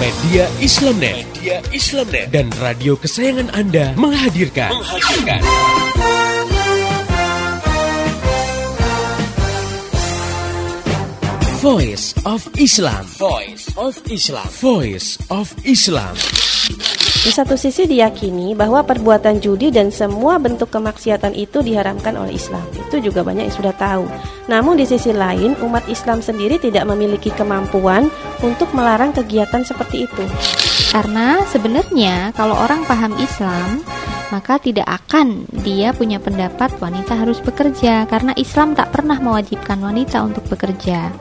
Media Islamnet, Media Islamnet dan radio kesayangan Anda menghadirkan. menghadirkan. Voice of Islam. Voice of Islam. Voice of Islam. Di satu sisi diyakini bahwa perbuatan judi dan semua bentuk kemaksiatan itu diharamkan oleh Islam. Itu juga banyak yang sudah tahu. Namun di sisi lain, umat Islam sendiri tidak memiliki kemampuan untuk melarang kegiatan seperti itu. Karena sebenarnya kalau orang paham Islam, maka tidak akan dia punya pendapat wanita harus bekerja karena Islam tak pernah mewajibkan wanita untuk bekerja.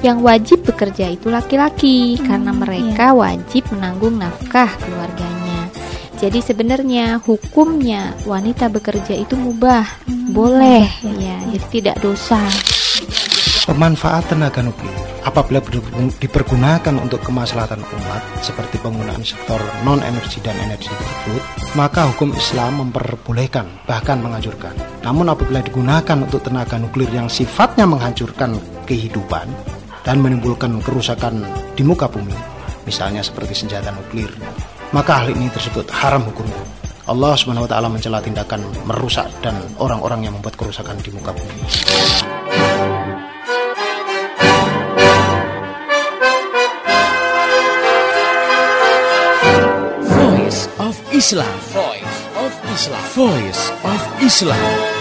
Yang wajib bekerja itu laki-laki hmm, karena mereka iya. wajib menanggung nafkah keluarganya. Jadi sebenarnya hukumnya wanita bekerja itu mubah, hmm, boleh ya, jadi tidak dosa. Pemanfaatan tenaga nuklir apabila dipergunakan untuk kemaslahatan umat seperti penggunaan sektor non energi dan energi tersebut, maka hukum Islam memperbolehkan bahkan menganjurkan. Namun apabila digunakan untuk tenaga nuklir yang sifatnya menghancurkan kehidupan, dan menimbulkan kerusakan di muka bumi, misalnya seperti senjata nuklir, maka hal ini tersebut haram hukumnya. Allah Subhanahu wa taala mencela tindakan merusak dan orang-orang yang membuat kerusakan di muka bumi. Voice of Islam. Voice of Islam. Voice of Islam.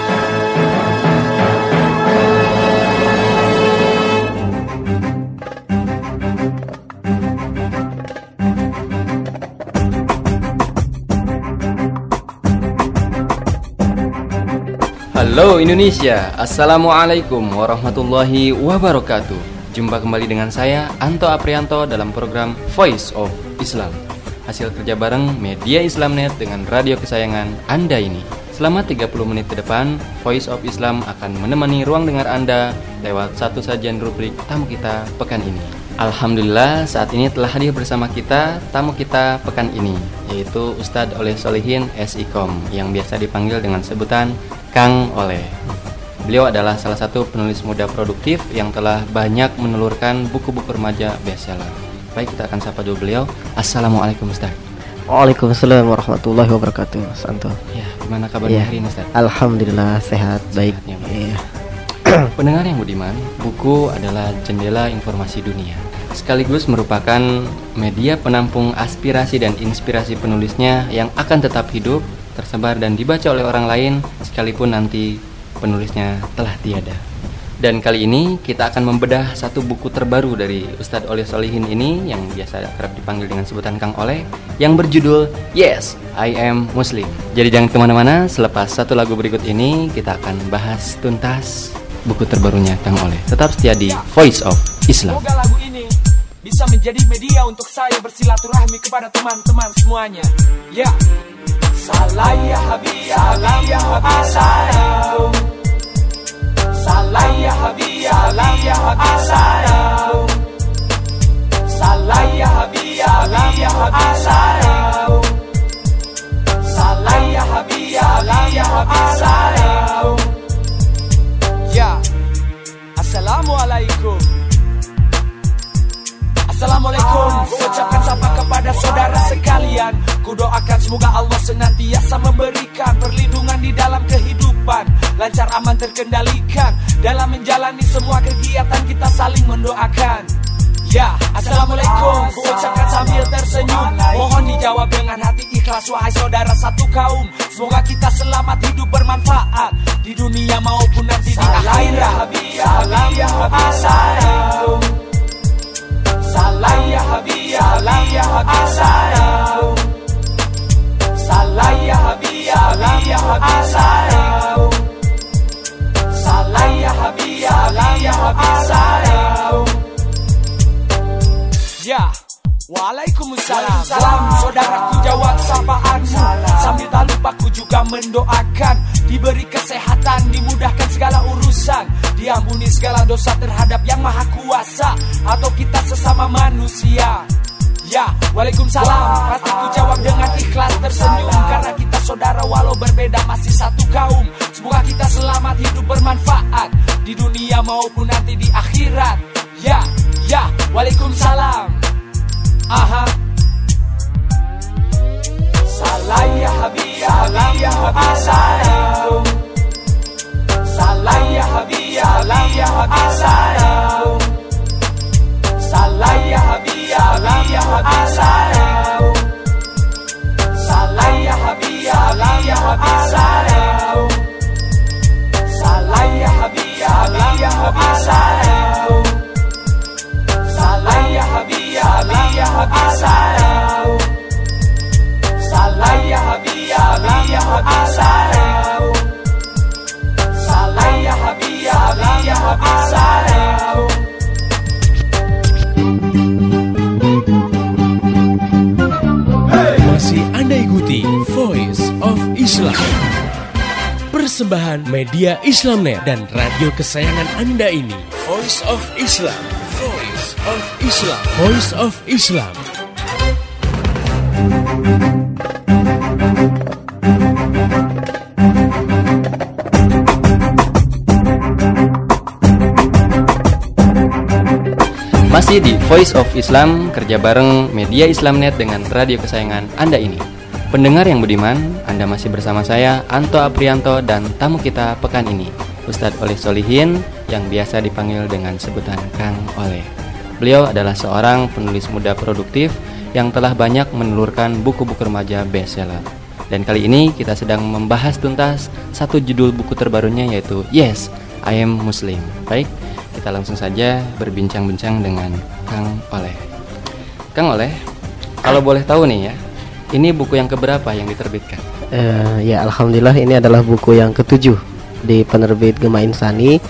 Halo Indonesia, Assalamualaikum warahmatullahi wabarakatuh. Jumpa kembali dengan saya Anto Aprianto dalam program Voice of Islam. Hasil kerja bareng Media Islamnet dengan radio kesayangan Anda ini. Selama 30 menit ke depan, Voice of Islam akan menemani ruang dengar Anda lewat satu sajian rubrik tamu kita pekan ini. Alhamdulillah saat ini telah hadir bersama kita tamu kita pekan ini yaitu Ustadz Oleh Solihin SIKOM yang biasa dipanggil dengan sebutan Kang Oleh. Beliau adalah salah satu penulis muda produktif yang telah banyak menelurkan buku-buku remaja bestseller. Baik, kita akan sapa dulu beliau. Assalamualaikum Ustaz. Waalaikumsalam warahmatullahi wabarakatuh, Santo. Ya, gimana kabarnya ya. hari ini Ustaz? Alhamdulillah sehat, baik. ya, ya. Pendengar yang budiman, buku adalah jendela informasi dunia. Sekaligus merupakan media penampung aspirasi dan inspirasi penulisnya yang akan tetap hidup tersebar dan dibaca oleh orang lain sekalipun nanti penulisnya telah tiada. Dan kali ini kita akan membedah satu buku terbaru dari Ustadz Oleh Solihin ini yang biasa kerap dipanggil dengan sebutan Kang Oleh yang berjudul Yes, I Am Muslim. Jadi jangan ke mana-mana, selepas satu lagu berikut ini kita akan bahas tuntas buku terbarunya Kang Oleh. Tetap setia di Voice of Islam. Semoga lagu ini bisa menjadi media untuk saya bersilaturahmi kepada teman-teman semuanya. Ya. Salah ya Habib, salam ya Habib, salam. Salah ya Habib, salam ya Habib, salam. Salah ya Habib, salam ya Habib, salam. Salah ya Habib, salam ya Habib, salam. Ya. Assalamualaikum. Assalamualaikum. Ku ucapkan sapa kepada saudara sekalian. Ku doakan semoga Allah senantiasa memberikan Perlindungan di dalam kehidupan. Lancar aman terkendalikan Dalam menjalani semua kegiatan kita saling mendoakan. Ya, Assalamualaikum. Ku ucapkan sambil tersenyum. Mohon dijawab dengan hati ikhlas Wahai saudara satu kaum. Semoga kita selamat hidup bermanfaat Di dunia maupun nanti di akhirat. Salam ya Salam Salam ya Habib, salam ya Habib, salam. Salam ya Habib, salam ya Habib, salam. Salam ya Habib, salam ya Habib, salam. Waalaikumsalam. Salam saudaraku jawab sapaanmu. Sambil tak lupa ku juga mendoakan. Diberi kesehatan, dimudahkan segala urusan. Diampuni segala dosa terhadap yang maha kuasa. Atau kita sesama manusia. Ya, Waalaikumsalam. Pasti ku jawab dengan ikhlas tersenyum. Karena kita saudara walau berbeda masih satu kaum. Semoga kita selamat hidup bermanfaat. Di dunia maupun nanti di akhirat. Ya, ya, Waalaikumsalam media Islamnet dan radio kesayangan Anda ini. Voice of Islam. Voice of Islam. Voice of Islam. Masih di Voice of Islam, kerja bareng media Islamnet dengan radio kesayangan Anda ini. Pendengar yang budiman, Anda masih bersama saya, Anto Aprianto, dan tamu kita pekan ini, Ustadz Oleh Solihin, yang biasa dipanggil dengan sebutan Kang Oleh. Beliau adalah seorang penulis muda produktif yang telah banyak menelurkan buku-buku remaja bestseller. Dan kali ini kita sedang membahas tuntas satu judul buku terbarunya yaitu Yes, I Am Muslim. Baik, kita langsung saja berbincang-bincang dengan Kang Oleh. Kang Oleh, kalau boleh tahu nih ya, ini buku yang keberapa yang diterbitkan? Eh, ya alhamdulillah ini adalah buku yang ketujuh di penerbit Gema Insani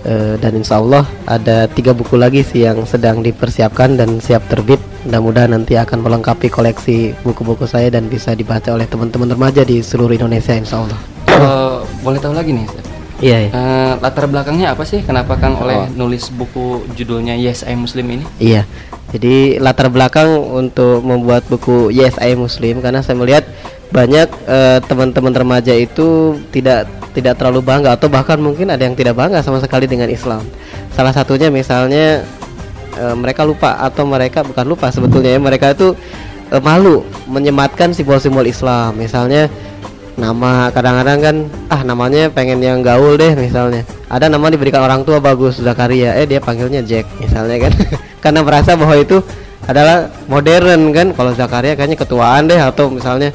Eh, dan insya Allah ada tiga buku lagi sih yang sedang dipersiapkan dan siap terbit. Mudah-mudahan nanti akan melengkapi koleksi buku-buku saya dan bisa dibaca oleh teman-teman remaja di seluruh Indonesia insya Allah. Kalau boleh tahu lagi nih. Iya, iya. Eh, latar belakangnya apa sih? Kenapa Kang Oleh Oh. nulis buku judulnya Yes I Muslim ini? Iya. Jadi latar belakang untuk membuat buku Yes I Muslim karena saya melihat banyak eh, teman-teman remaja itu tidak tidak terlalu bangga atau bahkan mungkin ada yang tidak bangga sama sekali dengan Islam. Salah satunya misalnya eh, mereka lupa atau mereka bukan lupa sebetulnya ya mereka itu eh, malu menyematkan simbol-simbol Islam. Misalnya nama kadang-kadang kan ah namanya pengen yang gaul deh misalnya ada nama diberikan orang tua bagus Zakaria eh dia panggilnya Jack misalnya kan karena merasa bahwa itu adalah modern kan kalau Zakaria kayaknya ketuaan deh atau misalnya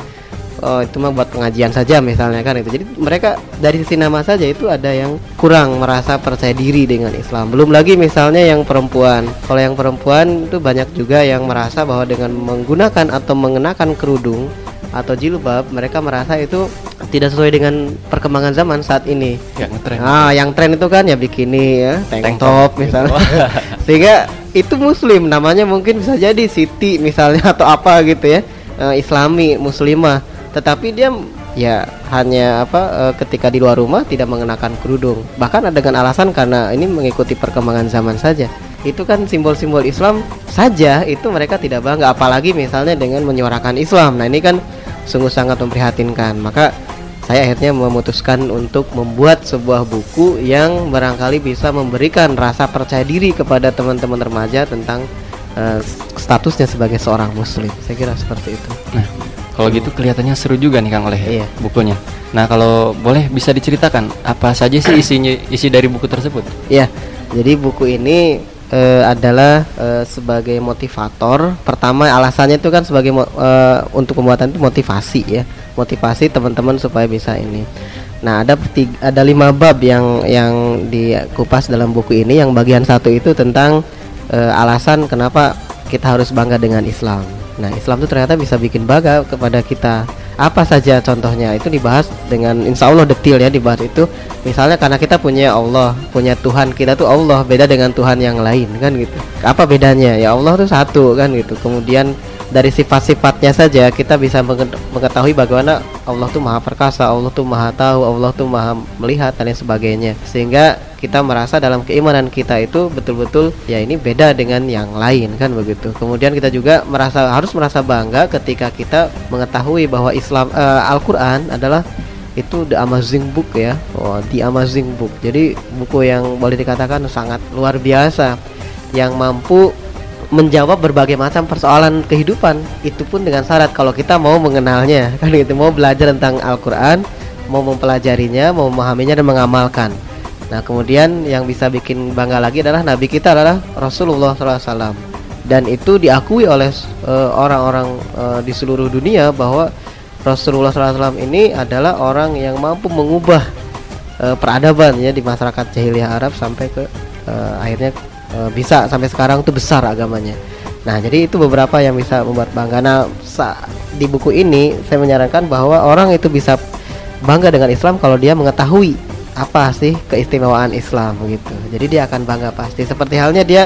oh, itu mah buat pengajian saja misalnya kan itu jadi mereka dari sisi nama saja itu ada yang kurang merasa percaya diri dengan Islam belum lagi misalnya yang perempuan kalau yang perempuan itu banyak juga yang merasa bahwa dengan menggunakan atau mengenakan kerudung atau jilbab mereka merasa itu tidak sesuai dengan perkembangan zaman saat ini Ya, ngetren. Ah, yang tren itu kan ya bikini ya, tank, Tank top top, misalnya. gitu. Sehingga itu muslim namanya mungkin bisa jadi Siti misalnya atau apa gitu ya. eh, Islami, muslimah. Tetapi dia ya hanya apa eh, ketika di luar rumah tidak mengenakan kerudung. Bahkan dengan alasan karena ini mengikuti perkembangan zaman saja. Itu kan simbol-simbol Islam saja itu mereka tidak bangga apalagi misalnya dengan menyuarakan Islam. Nah, ini kan sungguh sangat memprihatinkan. Maka saya akhirnya memutuskan untuk membuat sebuah buku yang barangkali bisa memberikan rasa percaya diri kepada teman-teman remaja tentang eh, statusnya sebagai seorang muslim. Saya kira seperti itu. Nah, kalau gitu kelihatannya seru juga nih Kang Oleh ya, Iya. bukunya. Nah, kalau boleh bisa diceritakan apa saja sih isinya isi dari buku tersebut? Ya, jadi buku ini eh, adalah eh, sebagai motivator. Pertama alasannya itu kan sebagai eh, untuk pembuatan itu motivasi ya, motivasi teman-teman supaya bisa ini. Nah ada tiga, ada lima bab yang yang dikupas dalam buku ini. Yang bagian satu itu tentang eh, alasan kenapa kita harus bangga dengan Islam. Nah Islam itu ternyata bisa bikin bangga kepada kita. Apa saja contohnya itu dibahas dengan insya Allah detail ya dibahas itu. Misalnya karena kita punya Allah, punya Tuhan kita tuh Allah beda dengan Tuhan yang lain kan gitu. Apa bedanya? Ya Allah tuh satu kan gitu. Kemudian dari sifat-sifatnya saja kita bisa menge- mengetahui bagaimana Allah tuh maha perkasa, Allah tuh maha tahu, Allah tuh maha melihat dan lain sebagainya. Sehingga kita merasa dalam keimanan kita itu betul-betul ya ini beda dengan yang lain kan begitu. Kemudian kita juga merasa harus merasa bangga ketika kita mengetahui bahwa Islam eh, Al-Qur'an adalah itu the amazing book ya. Oh, the amazing book. Jadi buku yang boleh dikatakan sangat luar biasa yang mampu menjawab berbagai macam persoalan kehidupan itu pun dengan syarat kalau kita mau mengenalnya kan gitu mau belajar tentang Al-Qur'an mau mempelajarinya mau memahaminya dan mengamalkan nah kemudian yang bisa bikin bangga lagi adalah nabi kita adalah Rasulullah SAW dan itu diakui oleh eh, orang-orang uh, di seluruh dunia bahwa Rasulullah SAW ini adalah orang yang mampu mengubah uh, peradaban ya di masyarakat jahiliyah Arab sampai ke uh, akhirnya uh, bisa sampai sekarang tuh besar agamanya. Nah, jadi itu beberapa yang bisa membuat bangga. Nah, di buku ini saya menyarankan bahwa orang itu bisa bangga dengan Islam kalau dia mengetahui apa sih keistimewaan Islam gitu. Jadi dia akan bangga pasti. Seperti halnya dia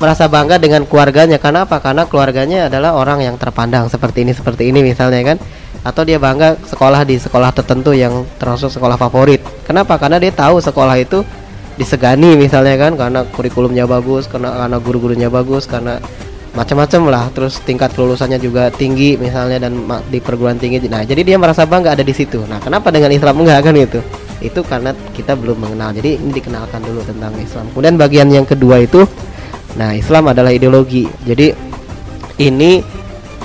merasa bangga dengan keluarganya karena apa? Karena keluarganya adalah orang yang terpandang seperti ini seperti ini misalnya kan atau dia bangga sekolah di sekolah tertentu yang termasuk sekolah favorit. Kenapa? Karena dia tahu sekolah itu disegani misalnya kan karena kurikulumnya bagus, karena karena guru-gurunya bagus, karena macam-macam lah. Terus tingkat kelulusannya juga tinggi misalnya dan di perguruan tinggi. Nah, jadi dia merasa bangga ada di situ. Nah, kenapa dengan Islam enggak kan itu? Itu karena kita belum mengenal. Jadi ini dikenalkan dulu tentang Islam. Kemudian bagian yang kedua itu nah Islam adalah ideologi. Jadi ini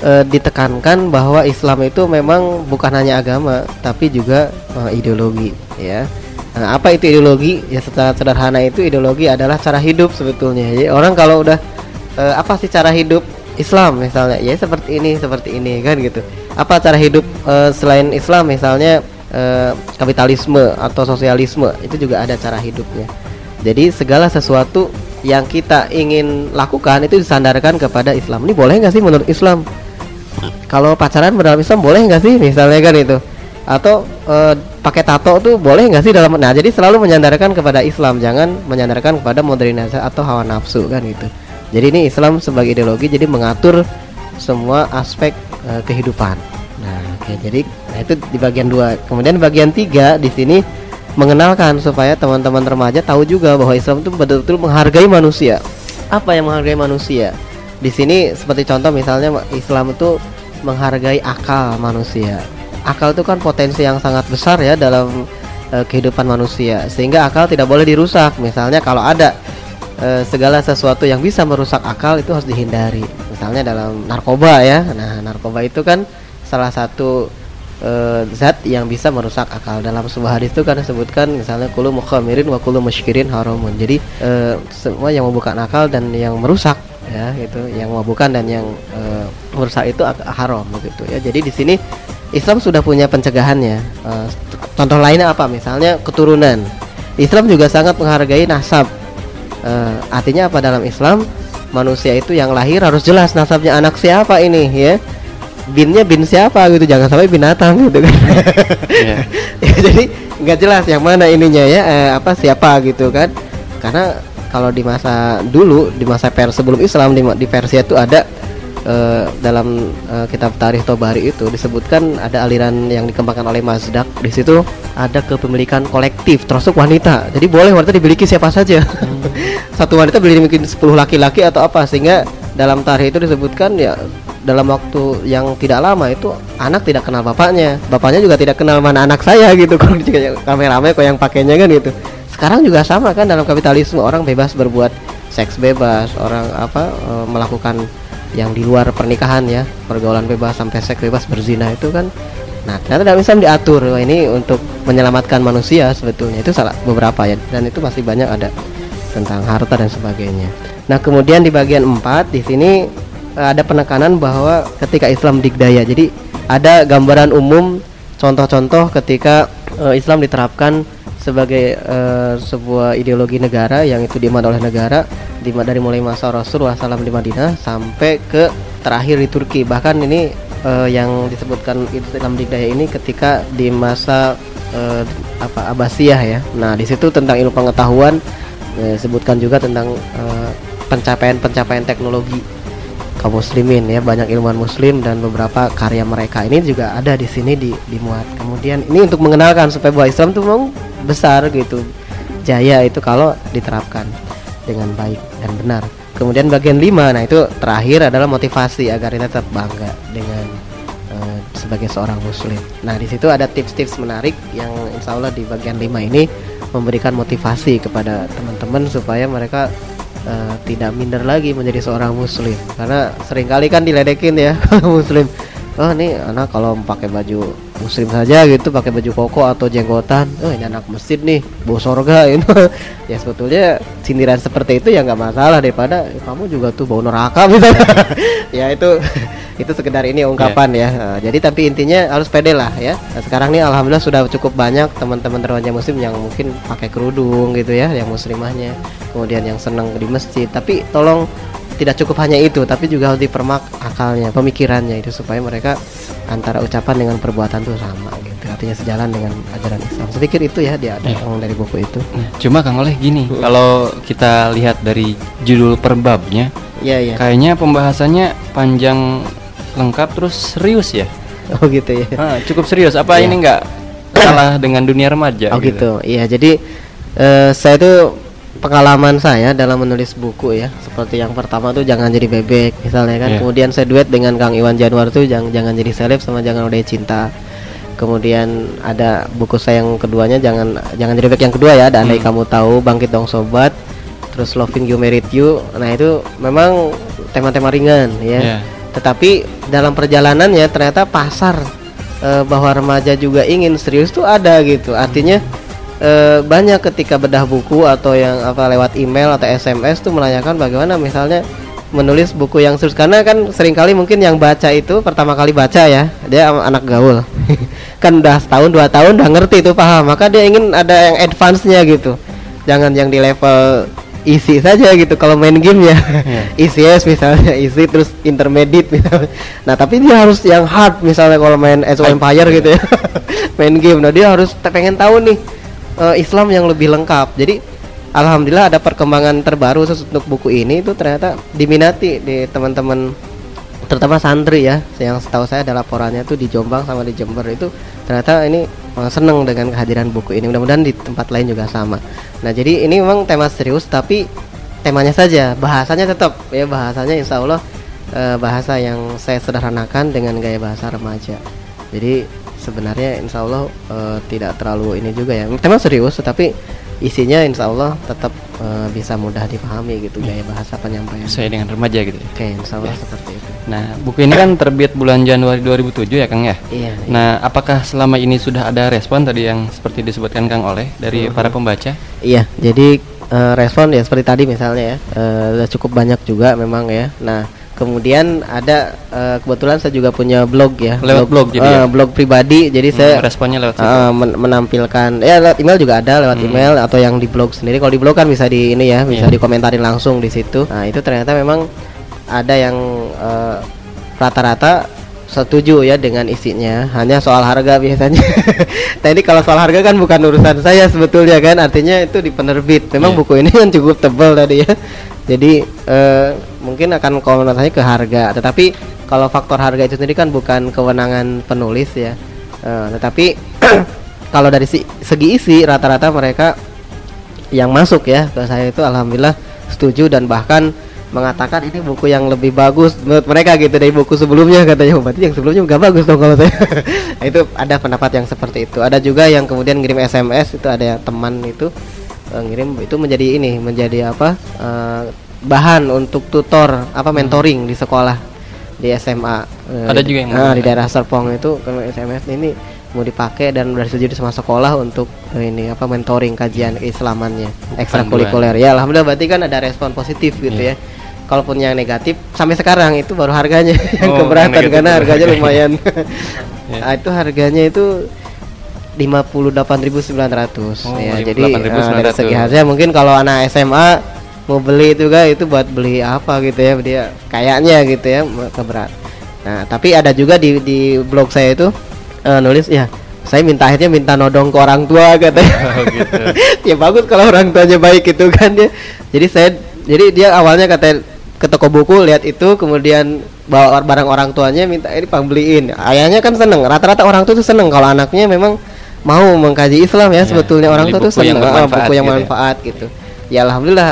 e, ditekankan bahwa Islam itu memang bukan hanya agama tapi juga e, ideologi ya. Nah, apa itu ideologi? Ya secara sederhana itu ideologi adalah cara hidup sebetulnya. Jadi orang kalau udah e, apa sih cara hidup Islam misalnya ya seperti ini seperti ini kan gitu. Apa cara hidup e, selain Islam misalnya e, kapitalisme atau sosialisme itu juga ada cara hidupnya. Jadi segala sesuatu yang kita ingin lakukan itu disandarkan kepada Islam. Ini boleh nggak sih menurut Islam? kalau pacaran dalam Islam boleh nggak sih misalnya kan itu atau e, pakai tato tuh boleh nggak sih dalam nah jadi selalu menyandarkan kepada Islam jangan menyandarkan kepada modernisasi atau hawa nafsu kan itu jadi ini Islam sebagai ideologi jadi mengatur semua aspek e, kehidupan nah oke jadi nah itu di bagian dua kemudian bagian tiga di sini mengenalkan supaya teman-teman remaja tahu juga bahwa Islam itu betul-betul menghargai manusia apa yang menghargai manusia di sini seperti contoh misalnya Islam itu menghargai akal manusia. Akal itu kan potensi yang sangat besar ya dalam e, kehidupan manusia, sehingga akal tidak boleh dirusak. Misalnya kalau ada e, segala sesuatu yang bisa merusak akal itu harus dihindari. Misalnya dalam narkoba ya. Nah, narkoba itu kan salah satu e, zat yang bisa merusak akal. Dalam sebuah hadis itu kan disebutkan misalnya kulu mukhamirin wa kulu musykirin haramun. Jadi e, semua yang membuka akal dan yang merusak ya gitu. Yang bukan dan yang e, merusak itu haram begitu ya. Jadi di sini Islam sudah punya pencegahannya. E, contoh lainnya apa? Misalnya keturunan. Islam juga sangat menghargai nasab. E, artinya apa? Dalam Islam manusia itu yang lahir harus jelas nasabnya anak siapa ini ya binnya bin siapa gitu jangan sampai binatang gitu kan. Yeah. ya, jadi nggak jelas yang mana ininya ya eh, apa siapa gitu kan. Karena kalau di masa dulu di masa per sebelum Islam di, di Persia itu ada uh, dalam uh, kitab Tarikh Tobari itu disebutkan ada aliran yang dikembangkan oleh Mazdak. Di situ ada kepemilikan kolektif termasuk wanita. Jadi boleh wanita dimiliki siapa saja. Hmm. satu wanita boleh dimiliki 10 laki-laki atau apa. Sehingga dalam tarikh itu disebutkan ya dalam waktu yang tidak lama itu anak tidak kenal bapaknya. Bapaknya juga tidak kenal mana anak saya gitu. Kalau kameramen kok yang pakainya kan gitu. Sekarang juga sama kan dalam kapitalisme orang bebas berbuat seks bebas orang apa e, melakukan yang di luar pernikahan ya pergaulan bebas sampai seks bebas berzina itu kan. Nah ternyata dalam Islam diatur Wah, ini untuk menyelamatkan manusia sebetulnya. Itu salah beberapa ya dan itu masih banyak ada tentang harta dan sebagainya. Nah kemudian di bagian 4 di sini ada penekanan bahwa ketika Islam dikdaya jadi ada gambaran umum contoh-contoh ketika e, Islam diterapkan sebagai uh, sebuah ideologi negara yang itu diiman oleh negara dari mulai masa Rasulullah SAW di Madinah sampai ke terakhir di Turki. Bahkan ini uh, yang disebutkan Islam Dikdaya ini ketika di masa uh, apa Abbasiyah ya. Nah di situ tentang ilmu pengetahuan disebutkan juga tentang pencapaian-pencapaian teknologi kaum muslimin ya banyak ilmuwan muslim dan beberapa karya mereka ini juga ada di sini di dimuat. Kemudian ini untuk mengenalkan supaya bahwa Islam itu memang besar gitu. Jaya itu kalau diterapkan dengan baik dan benar. Kemudian bagian lima nah itu terakhir adalah motivasi agar kita tetap bangga dengan uh, sebagai seorang muslim. Nah di situ ada tips-tips menarik yang insya Allah di bagian lima ini memberikan motivasi kepada teman-teman supaya mereka eh, tidak minder lagi menjadi seorang muslim. Karena sering kali kan diledekin ya kalau muslim. Oh ini anak kalau pakai baju muslim saja gitu pakai baju koko atau jenggotan oh ini anak masjid nih bau sorga itu ya sebetulnya sindiran seperti itu ya nggak masalah daripada "Eh, kamu juga tuh bau neraka misalnya. Ya itu itu sekedar ini ungkapan ya. Eh, jadi tapi intinya harus pede lah ya. Nah, sekarang nih alhamdulillah sudah cukup banyak teman-teman remaja muslim yang mungkin pakai kerudung gitu ya yang muslimahnya. Kemudian yang senang di masjid. Tapi tolong tidak cukup hanya itu tapi juga harus dipermak akalnya pemikirannya itu supaya mereka antara ucapan dengan perbuatan tuh sama gitu. Artinya sejalan dengan ajaran Islam. Saya pikir itu ya dia ada yang dari buku itu. Nah, cuma Kang Oleh gini, kalau kita lihat dari judul perbabnya, iya iya. kayaknya pembahasannya panjang lengkap terus serius ya. oh gitu ya Ah, cukup serius. Apa Iya. ini enggak salah dengan dunia remaja? Oh gitu, iya. Jadi eh, saya tuh pengalaman saya dalam menulis buku ya, seperti yang pertama tuh jangan jadi bebek, misalnya kan. Iya. Kemudian saya duet dengan Kang Iwan Januar tuh jangan jangan jadi seleb sama jangan udah cinta. Kemudian ada buku saya yang keduanya jangan jangan jadi bebek yang kedua ya, ada andai kamu tahu, bangkit dong sobat, terus loving you merit you. Nah itu memang tema-tema ringan ya. Iya. Tetapi dalam perjalanannya ternyata pasar eh, bahwa remaja juga ingin serius tuh ada gitu. Artinya eh, banyak ketika bedah buku atau yang apa lewat email atau SMS tuh menanyakan bagaimana misalnya menulis buku yang serius. Karena kan sering kali mungkin yang baca itu pertama kali baca ya dia anak gaul. Kan udah setahun dua tahun udah ngerti itu paham. Maka dia ingin ada yang advance-nya gitu. Jangan yang di level isi saja gitu kalau main game ya isi yes misalnya isi terus intermediate misalnya. Nah tapi dia harus yang hard misalnya kalau main of Empire gitu ya. Main game. Nah dia harus pengen tahu nih eh, Islam yang lebih lengkap. Jadi Alhamdulillah ada perkembangan terbaru untuk buku ini. Itu ternyata diminati di teman-teman terutama santri ya yang setahu saya ada laporannya tuh di Jombang sama di Jember itu ternyata ini eh, seneng dengan kehadiran buku ini. Mudah-mudahan di tempat lain juga sama. Nah jadi ini memang tema serius tapi temanya saja bahasanya tetap ya bahasanya insya Allah eh, bahasa yang saya sederhanakan dengan gaya bahasa remaja. Jadi sebenarnya insya Allah eh, tidak terlalu ini juga ya. Tema serius tetapi isinya insya Allah tetap bisa mudah dipahami gitu gaya bahasa penyampaian. Sesuai dengan remaja gitu. ya. oke insya Allah seperti itu Nah, buku ini kan terbit bulan Januari 2007 ya, Kang ya. iya iya. Nah, apakah selama ini sudah ada respon tadi yang seperti disebutkan Kang Oleh dari para pembaca? Iya, jadi eh, respon ya seperti tadi misalnya ya, udah cukup banyak juga memang ya. Nah, kemudian ada eh, kebetulan saya juga punya blog ya, Lewat blog jadi eh, ya? blog pribadi. Jadi Hmm, saya responnya lewat men- menampilkan ya lewat email juga ada lewat Hmm. email atau yang di blog sendiri. Kalau di blog kan bisa di ini ya, bisa Iya. dikomentarin langsung di situ. Nah, itu ternyata memang ada yang eh, rata-rata setuju ya dengan isinya. Hanya soal harga biasanya. Ini kalau soal harga kan bukan urusan saya sebetulnya kan artinya itu di penerbit. Memang Iya. buku ini kan cukup tebal tadi ya. Jadi eh, mungkin akan komentarnya ke harga. Tetapi kalau faktor harga itu sendiri kan bukan kewenangan penulis ya. Eh, tetapi kalau dari si- segi isi rata-rata mereka yang masuk ya ke saya itu alhamdulillah setuju dan bahkan mengatakan ini buku yang lebih bagus menurut mereka gitu dari buku sebelumnya katanya. "Oh, berarti yang sebelumnya nggak bagus dong kalau saya. Nah, itu ada pendapat yang seperti itu. Ada juga yang kemudian ngirim SMS itu ada teman itu eh, ngirim itu menjadi ini menjadi apa eh, bahan untuk tutor apa mentoring di sekolah di SMA Eh, Ada juga yang nah, di daerah Serpong itu kalau SMS ini mau dipakai dan udah setuju sama sekolah untuk eh, ini apa mentoring kajian keislamannya ekstrakurikuler. ya alhamdulillah berarti kan ada respon positif gitu Iya. ya. Kalaupun yang negatif sampai sekarang itu baru harganya yang Oh, keberatan yang karena harganya lumayan. Iya. nah, itu harganya itu 58.900 Oh, ya jadi 58.900. eh, dari segi harga mungkin kalau anak SMA mau beli itu kan itu buat beli apa gitu ya dia kayaknya gitu ya keberat. Nah tapi ada juga di di blog saya itu eh, nulis ya saya minta akhirnya minta nodong ke orang tua katanya. Oh, gitu. ya bagus kalau orang tuanya baik itu kan dia. Jadi saya jadi dia awalnya kata ke toko buku lihat itu kemudian bawa barang orang tuanya minta ini pang beliin. Ayahnya kan seneng rata-rata orang tua tuh seneng kalau anaknya memang mau mengkaji Islam ya Iya, sebetulnya orang tua tuh buku yang seneng. Ah, bermanfaat buku yang gitu ya. bermanfaat gitu. Ya alhamdulillah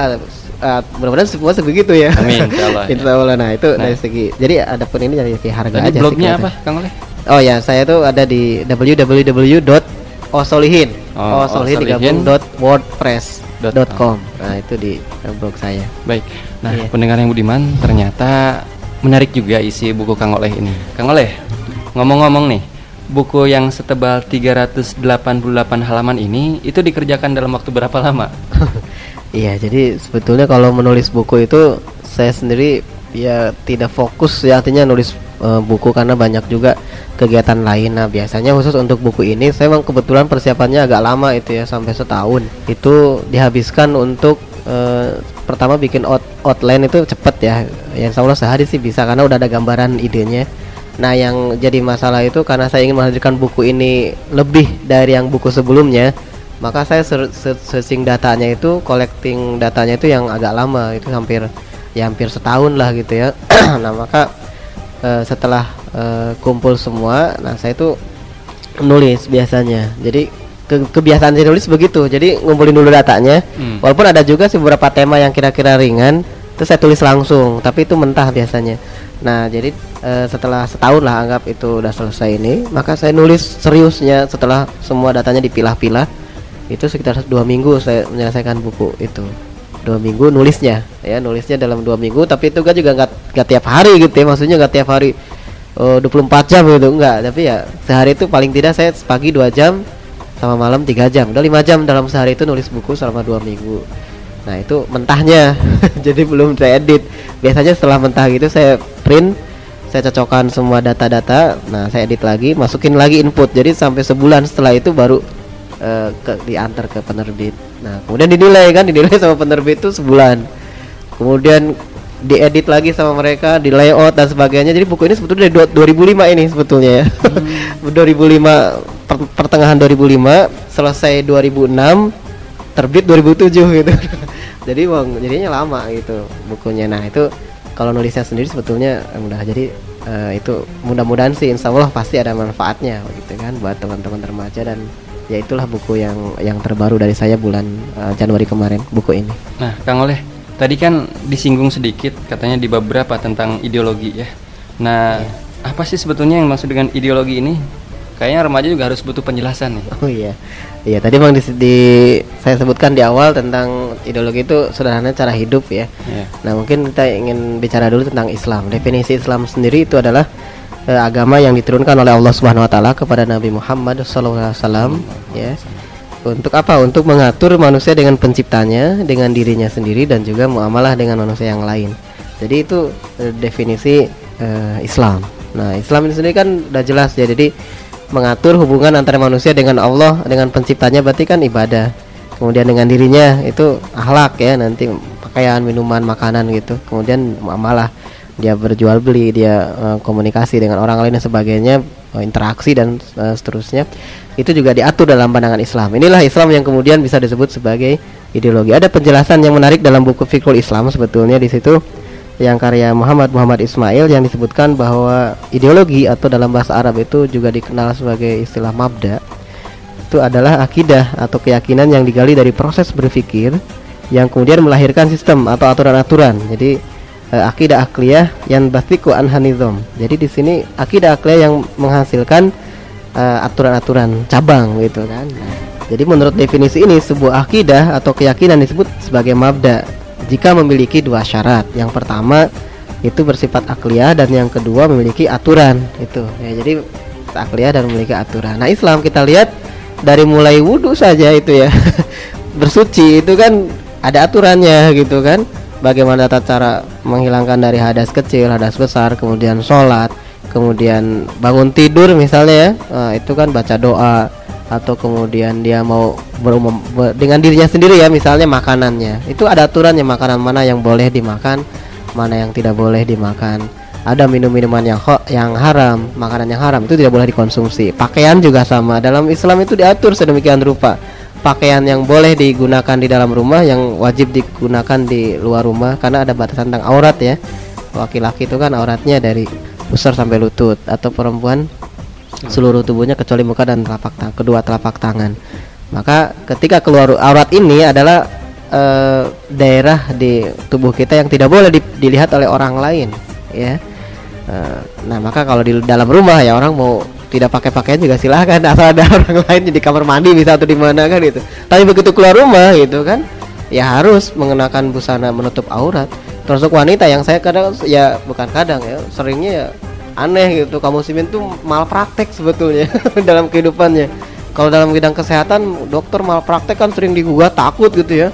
uh, mudah-mudahan semua sebegitu ya Amin, insya Allah, ya. Insya Allah. nah itu Nah. dari segi jadi ada pun ini dari segi harga Tadi aja sih blognya kelihatannya. apa, Kang Oleh? Oh ya, saya tuh ada di www.osolihin. Oh, osolihin digabung dot. Nah, itu di blog saya. Baik. Nah, Iya. pendengar yang budiman, ternyata menarik juga isi buku Kang Oleh ini. Kang Oleh, ngomong-ngomong nih, buku yang setebal 388 halaman ini itu dikerjakan dalam waktu berapa lama? Iya, jadi sebetulnya kalau menulis buku itu saya sendiri ya tidak fokus ya artinya nulis eh, buku karena banyak juga kegiatan lain. Nah, biasanya khusus untuk buku ini saya memang kebetulan persiapannya agak lama itu ya sampai setahun. Itu dihabiskan untuk eh, pertama bikin out outline itu cepet ya. Ya insya sehari sih bisa karena udah ada gambaran idenya. Nah, yang jadi masalah itu karena saya ingin menghadirkan buku ini lebih dari yang buku sebelumnya, maka saya searching datanya itu, collecting datanya itu yang agak lama, itu hampir ya hampir setahun lah gitu ya. nah, maka eh, setelah eh, kumpul semua, nah saya itu nulis biasanya. Jadi ke- kebiasaan saya nulis begitu. Jadi ngumpulin dulu datanya. Hmm. Walaupun ada juga sih beberapa tema yang kira-kira ringan, terus saya tulis langsung, tapi itu mentah biasanya. Nah, jadi eh, setelah setahun lah anggap itu udah selesai ini, maka saya nulis seriusnya setelah semua datanya dipilah-pilah. Itu sekitar dua minggu saya menyelesaikan buku itu. Dua minggu nulisnya, ya nulisnya dalam dua minggu. Tapi itu kan juga nggak nggak tiap hari gitu ya, maksudnya nggak tiap hari oh, 24 jam gitu enggak. Tapi ya sehari itu paling tidak saya pagi dua jam sama malam tiga jam. Udah lima jam dalam sehari itu nulis buku selama dua minggu. Nah itu mentahnya. Jadi belum saya edit. Biasanya setelah mentah gitu saya print saya cocokkan semua data-data. Nah saya edit lagi masukin lagi input. Jadi sampai sebulan setelah itu baru eh, ke diantar ke penerbit. Nah kemudian dinilai kan dinilai sama penerbit itu sebulan. Kemudian diedit lagi sama mereka di layout dan sebagainya. Jadi buku ini sebetulnya dari dua- 2005 ini sebetulnya ya. 2005 per- pertengahan 2005 selesai 2006 terbit 2007 gitu. Jadi bang jadinya lama gitu bukunya. Nah itu kalau nulisnya sendiri sebetulnya mudah. Jadi eh, itu mudah-mudahan sih insya Allah pasti ada manfaatnya gitu kan buat teman-teman remaja dan ya itulah buku yang yang terbaru dari saya bulan eh, Januari kemarin buku ini Nah, Kang Oleh, tadi kan disinggung sedikit katanya di beberapa tentang ideologi ya. Nah, apa sih sebetulnya yang maksud dengan ideologi ini? Kayaknya remaja juga harus butuh penjelasan nih. Oh iya, iya tadi bang di, di- saya sebutkan di awal tentang ideologi itu sederhana cara hidup ya. Ya. Nah mungkin kita ingin bicara dulu tentang Islam. Definisi Islam sendiri itu adalah eh, agama yang diturunkan oleh Allah Subhanahu Wa Taala kepada Nabi Muhammad SAW. Ya. Untuk apa? Untuk mengatur manusia dengan penciptanya, dengan dirinya sendiri dan juga muamalah dengan manusia yang lain. Jadi itu eh, definisi eh, Islam. Nah Islam ini sendiri kan udah jelas ya. Jadi mengatur hubungan antara manusia dengan Allah dengan penciptanya berarti kan ibadah kemudian dengan dirinya itu akhlak ya nanti pakaian minuman makanan gitu kemudian muamalah dia berjual beli dia eh, komunikasi dengan orang lain dan sebagainya eh, interaksi dan eh, seterusnya itu juga diatur dalam pandangan Islam. Inilah Islam yang kemudian bisa disebut sebagai ideologi. Ada penjelasan yang menarik dalam buku Fikrul Islam sebetulnya di situ yang karya Muhammad Muhammad Ismail yang disebutkan bahwa ideologi atau dalam bahasa Arab itu juga dikenal sebagai istilah mabda. Itu adalah akidah atau keyakinan yang digali dari proses berpikir yang kemudian melahirkan sistem atau aturan-aturan. Jadi eh, akidah akliyah yang basiku anhanizom. Jadi di sini akidah akliyah yang menghasilkan eh, aturan-aturan cabang gitu kan. Nah, jadi menurut definisi ini sebuah akidah atau keyakinan disebut sebagai mabda jika memiliki dua syarat. Yang pertama itu bersifat akliyah dan yang kedua memiliki aturan itu. Ya, jadi akliyah dan memiliki aturan. Nah, Islam kita lihat dari mulai wudhu saja itu ya bersuci itu kan ada aturannya gitu kan bagaimana tata cara menghilangkan dari hadas kecil hadas besar kemudian sholat kemudian bangun tidur misalnya ya nah, itu kan baca doa atau kemudian dia mau berumum ber- dengan dirinya sendiri ya misalnya makanannya itu ada aturannya makanan mana yang boleh dimakan mana yang tidak boleh dimakan ada minum-minuman yang ho- yang haram, makanan yang haram itu tidak boleh dikonsumsi. Pakaian juga sama. Dalam Islam itu diatur sedemikian rupa. Pakaian yang boleh digunakan di dalam rumah, yang wajib digunakan di luar rumah karena ada batasan tentang aurat ya. Laki-laki itu kan auratnya dari pusar sampai lutut atau perempuan seluruh tubuhnya kecuali muka dan telapak tangan, kedua telapak tangan. Maka ketika keluar aurat ini adalah eh, daerah di tubuh kita yang tidak boleh di- dilihat oleh orang lain, ya. Eh, nah maka kalau di dalam rumah ya orang mau tidak pakai pakaian juga silahkan asal ada orang lain di kamar mandi bisa atau di mana kan gitu. Tapi begitu keluar rumah gitu kan, ya harus mengenakan busana menutup aurat. Termasuk wanita yang saya kadang ya bukan kadang ya seringnya ya aneh gitu. Kaum muslimin tuh malpraktek sebetulnya dalam kehidupannya. Kalau dalam bidang kesehatan dokter malpraktek kan sering digugat takut gitu ya.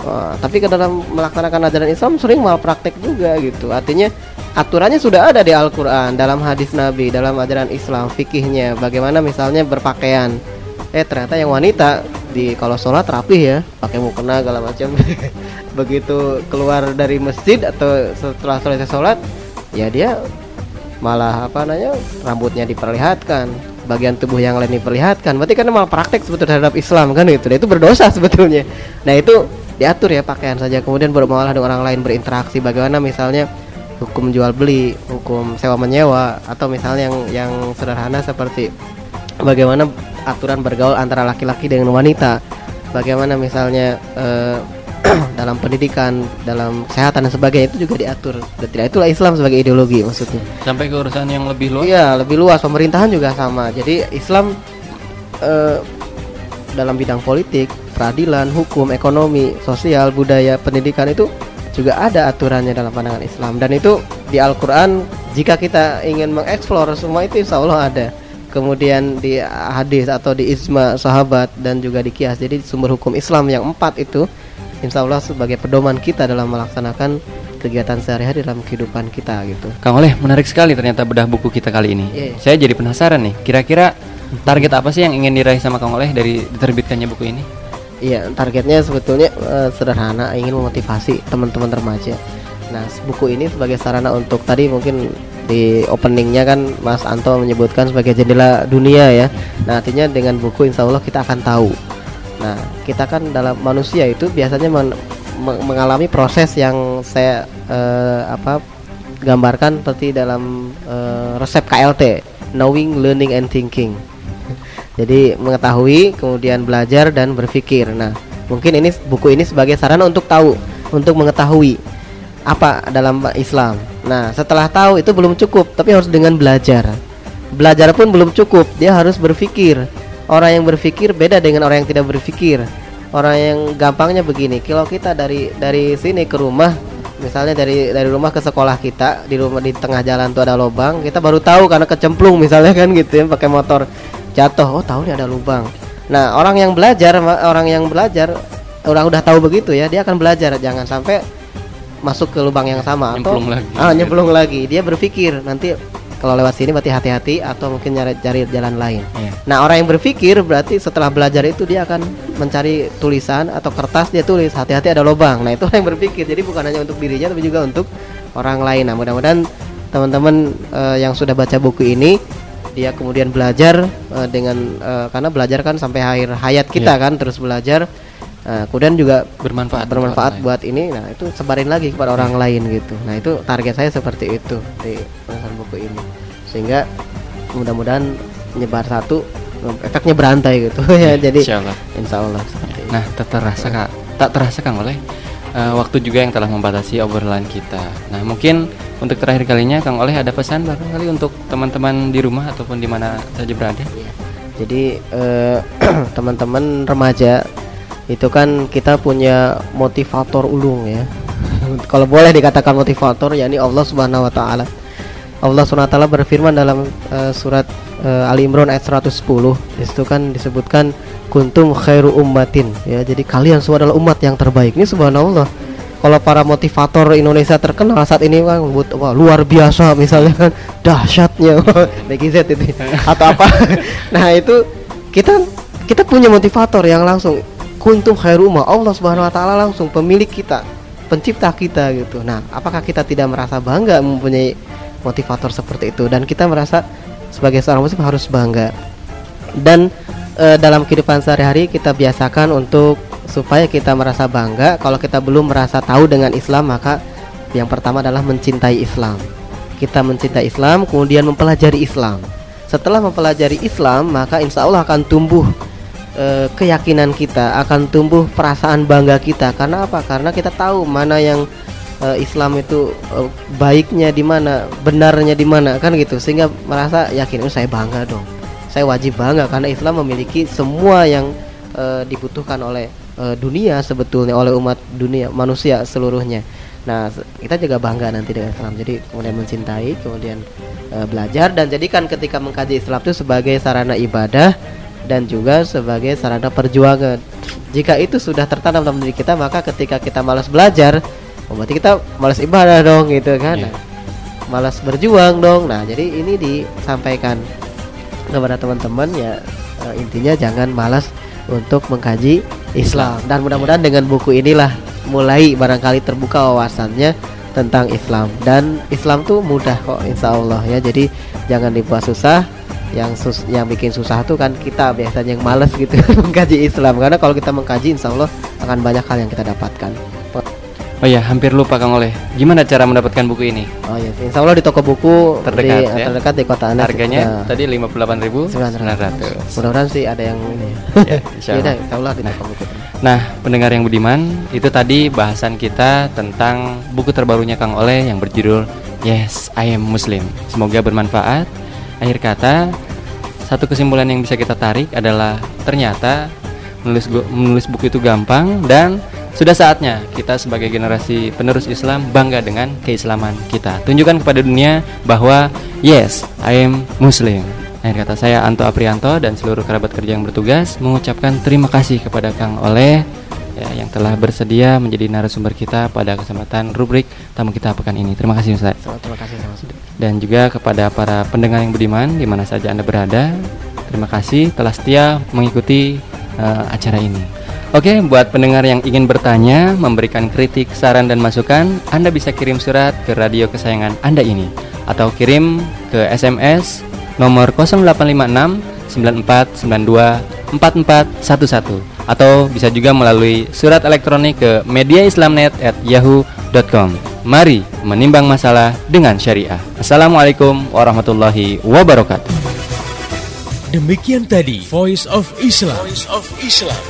Wah, tapi ke dalam melaksanakan ajaran Islam sering malpraktek juga gitu. Artinya aturannya sudah ada di Al-Quran dalam hadis Nabi dalam ajaran Islam fikihnya. Bagaimana misalnya berpakaian? Eh ternyata yang wanita di kalau sholat rapih ya pakai mukena segala macam. Begitu keluar dari masjid atau setelah selesai sholat ya dia malah apa namanya rambutnya diperlihatkan. Bagian tubuh yang lain diperlihatkan. Berarti kan malah praktek sebetulnya terhadap Islam kan itu. Itu berdosa sebetulnya. Nah itu diatur ya pakaian saja. Kemudian bermuamalah dengan orang lain berinteraksi. Bagaimana misalnya hukum jual beli hukum sewa menyewa atau misalnya yang yang sederhana seperti bagaimana aturan bergaul antara laki-laki dengan wanita bagaimana misalnya eh, dalam pendidikan, dalam kesehatan dan sebagainya itu juga diatur. Dan tidak itulah Islam sebagai ideologi maksudnya. Sampai ke urusan yang lebih luas. Iya, lebih luas. Pemerintahan juga sama. Jadi Islam eh, dalam bidang politik, peradilan, hukum, ekonomi, sosial, budaya, pendidikan itu juga ada aturannya dalam pandangan Islam. Dan itu di Al-Quran jika kita ingin mengeksplor semua itu insya Allah ada. Kemudian di hadis atau di isma sahabat dan juga di kias. Jadi sumber hukum Islam yang empat itu insya Allah sebagai pedoman kita dalam melaksanakan kegiatan sehari-hari dalam kehidupan kita gitu. Kang Oleh, menarik sekali ternyata bedah buku kita kali ini. Iya. Saya jadi penasaran nih, kira-kira target apa sih yang ingin diraih sama Kang Oleh dari diterbitkannya buku ini? Iya, targetnya sebetulnya eh, sederhana, ingin memotivasi teman-teman remaja. Nah, buku ini sebagai sarana untuk tadi mungkin di openingnya kan Mas Anto menyebutkan sebagai jendela dunia ya. Nah, artinya dengan buku insya Allah kita akan tahu. Nah, kita kan dalam manusia itu biasanya men- me- mengalami proses yang saya eh, apa gambarkan seperti dalam eh, resep KLT, knowing, learning, and thinking. Jadi mengetahui, kemudian belajar dan berpikir. Nah, mungkin ini buku ini sebagai sarana untuk tahu, untuk mengetahui apa dalam Islam. Nah, setelah tahu itu belum cukup, tapi harus dengan belajar. Belajar pun belum cukup, dia harus berpikir. Orang yang berpikir beda dengan orang yang tidak berpikir. Orang yang gampangnya begini, kalau kita dari dari sini ke rumah, misalnya dari dari rumah ke sekolah kita, di rumah di tengah jalan tuh ada lubang, kita baru tahu karena kecemplung misalnya kan gitu ya, pakai motor jatuh, oh tahu nih ada lubang. Nah, orang yang belajar, orang yang belajar orang udah tahu begitu ya, dia akan belajar. Jangan sampai masuk ke lubang yang sama Nyemplung atau lagi. ah nyemplung lagi. Dia berpikir nanti kalau lewat sini berarti hati-hati atau mungkin nyari cari jalan lain. Iya. nah orang yang berpikir berarti setelah belajar itu dia akan mencari tulisan atau kertas dia tulis. Hati-hati ada lubang. Nah itu orang yang berpikir. Jadi bukan hanya untuk dirinya tapi juga untuk orang lain. Nah mudah-mudahan teman-teman eh, yang sudah baca buku ini dia kemudian belajar eh, dengan eh, karena belajar kan sampai akhir hayat kita Iya. kan terus belajar Nah, kemudian juga Bermanfaat. bermanfaat orang buat ini nah itu sebarin lagi kepada orang lain gitu nah itu target saya seperti itu di penulisan buku ini sehingga mudah-mudahan menyebar satu efeknya berantai gitu ya lain. jadi Insya Allah. insya Allah seperti itu Nah, tak terasa kak, tak terasa Kang Oleh. Eh, waktu juga yang telah membatasi obrolan kita. Nah, mungkin untuk terakhir kalinya Kang Oleh ada pesan barangkali untuk teman-teman di rumah ataupun di mana saja berada. jadi eh, teman-teman remaja itu kan kita punya motivator ulung ya kalau boleh dikatakan motivator yakni Allah Subhanahu wa taala Allah taala berfirman dalam eh, surat eh, Ali Imran ayat 110 di situ kan disebutkan kuntum khairu ummatin. Ya jadi kalian semua adalah umat yang terbaik. Ini subhanallah. Kalau para motivator Indonesia terkenal saat ini kan but- wah, luar biasa misalnya kan. Dahsyatnya. Z itu. Atau apa. Nah itu kita kita punya motivator yang langsung kuntum khairu ummah. Allah Subhanahu wa taala langsung pemilik kita pencipta kita gitu. Nah apakah kita tidak merasa bangga mempunyai motivator seperti itu. Dan kita merasa sebagai seorang muslim harus bangga. Dan eh, dalam kehidupan sehari-hari kita biasakan untuk supaya kita merasa bangga. Kalau kita belum merasa tahu dengan Islam maka yang pertama adalah mencintai Islam. Kita mencintai Islam kemudian mempelajari Islam. Setelah mempelajari Islam maka insya Allah akan tumbuh eh, keyakinan kita akan tumbuh perasaan bangga kita. Karena apa? Karena kita tahu mana yang eh, Islam itu eh, baiknya di mana benarnya di mana kan gitu sehingga merasa yakin "Oh, saya bangga dong saya wajib bangga karena Islam memiliki semua yang eh, dibutuhkan oleh eh, dunia sebetulnya oleh umat dunia manusia seluruhnya. Nah, kita juga bangga nanti dengan Islam. Jadi kemudian mencintai, kemudian eh, belajar dan jadikan ketika mengkaji Islam itu sebagai sarana ibadah dan juga sebagai sarana perjuangan. Jika itu sudah tertanam dalam diri kita, maka ketika kita malas belajar, oh, berarti kita malas ibadah dong gitu kan. Nah, malas berjuang dong. Nah, jadi ini disampaikan kepada teman-teman ya eh, intinya jangan malas untuk mengkaji Islam. Dan mudah-mudahan dengan buku inilah mulai barangkali terbuka wawasannya tentang Islam. Dan Islam tuh mudah kok insya Allah ya. Jadi jangan dibuat susah. Yang sus yang bikin susah tuh kan kita biasanya yang malas gitu mengkaji Islam. Karena kalau kita mengkaji insya Allah akan banyak hal yang kita dapatkan Oh ya, hampir lupa Kang Oleh. Gimana cara mendapatkan buku ini? oh ya insya Allah di toko buku Terdekat, di, ya? terdekat di kota Anda Harganya Nah, tadi 58.900. mudah-mudahan sih ada yang ini Ya, insya Iya dah, Allah. insya Allah di toko buku Nah, pendengar yang budiman, itu tadi bahasan kita tentang buku terbarunya Kang Oleh yang berjudul Yes, I Am Muslim. Semoga bermanfaat. Akhir kata, satu kesimpulan yang bisa kita tarik adalah ternyata menulis menulis buku itu gampang dan sudah saatnya kita sebagai generasi penerus Islam bangga dengan keislaman kita. Tunjukkan kepada dunia bahwa yes, I am Muslim. Akhir kata saya Anto Aprianto dan seluruh kerabat kerja yang bertugas mengucapkan terima kasih kepada Kang Oleh ya, yang telah bersedia menjadi narasumber kita pada kesempatan rubrik tamu kita pekan ini. Terima kasih Ustaz. terima kasih sama Dan juga kepada para pendengar yang budiman di mana saja Anda berada. Terima kasih telah setia mengikuti eh, acara ini. Oke, buat pendengar yang ingin bertanya, memberikan kritik, saran dan masukan, Anda bisa kirim surat ke radio kesayangan Anda ini atau kirim ke SMS nomor 0856 9492 4411 atau bisa juga melalui surat elektronik ke mediaislamnet@yahoo.com. Mari menimbang masalah dengan syariah. Assalamualaikum warahmatullahi wabarakatuh. Demikian tadi Voice of Islam. Voice of Islam.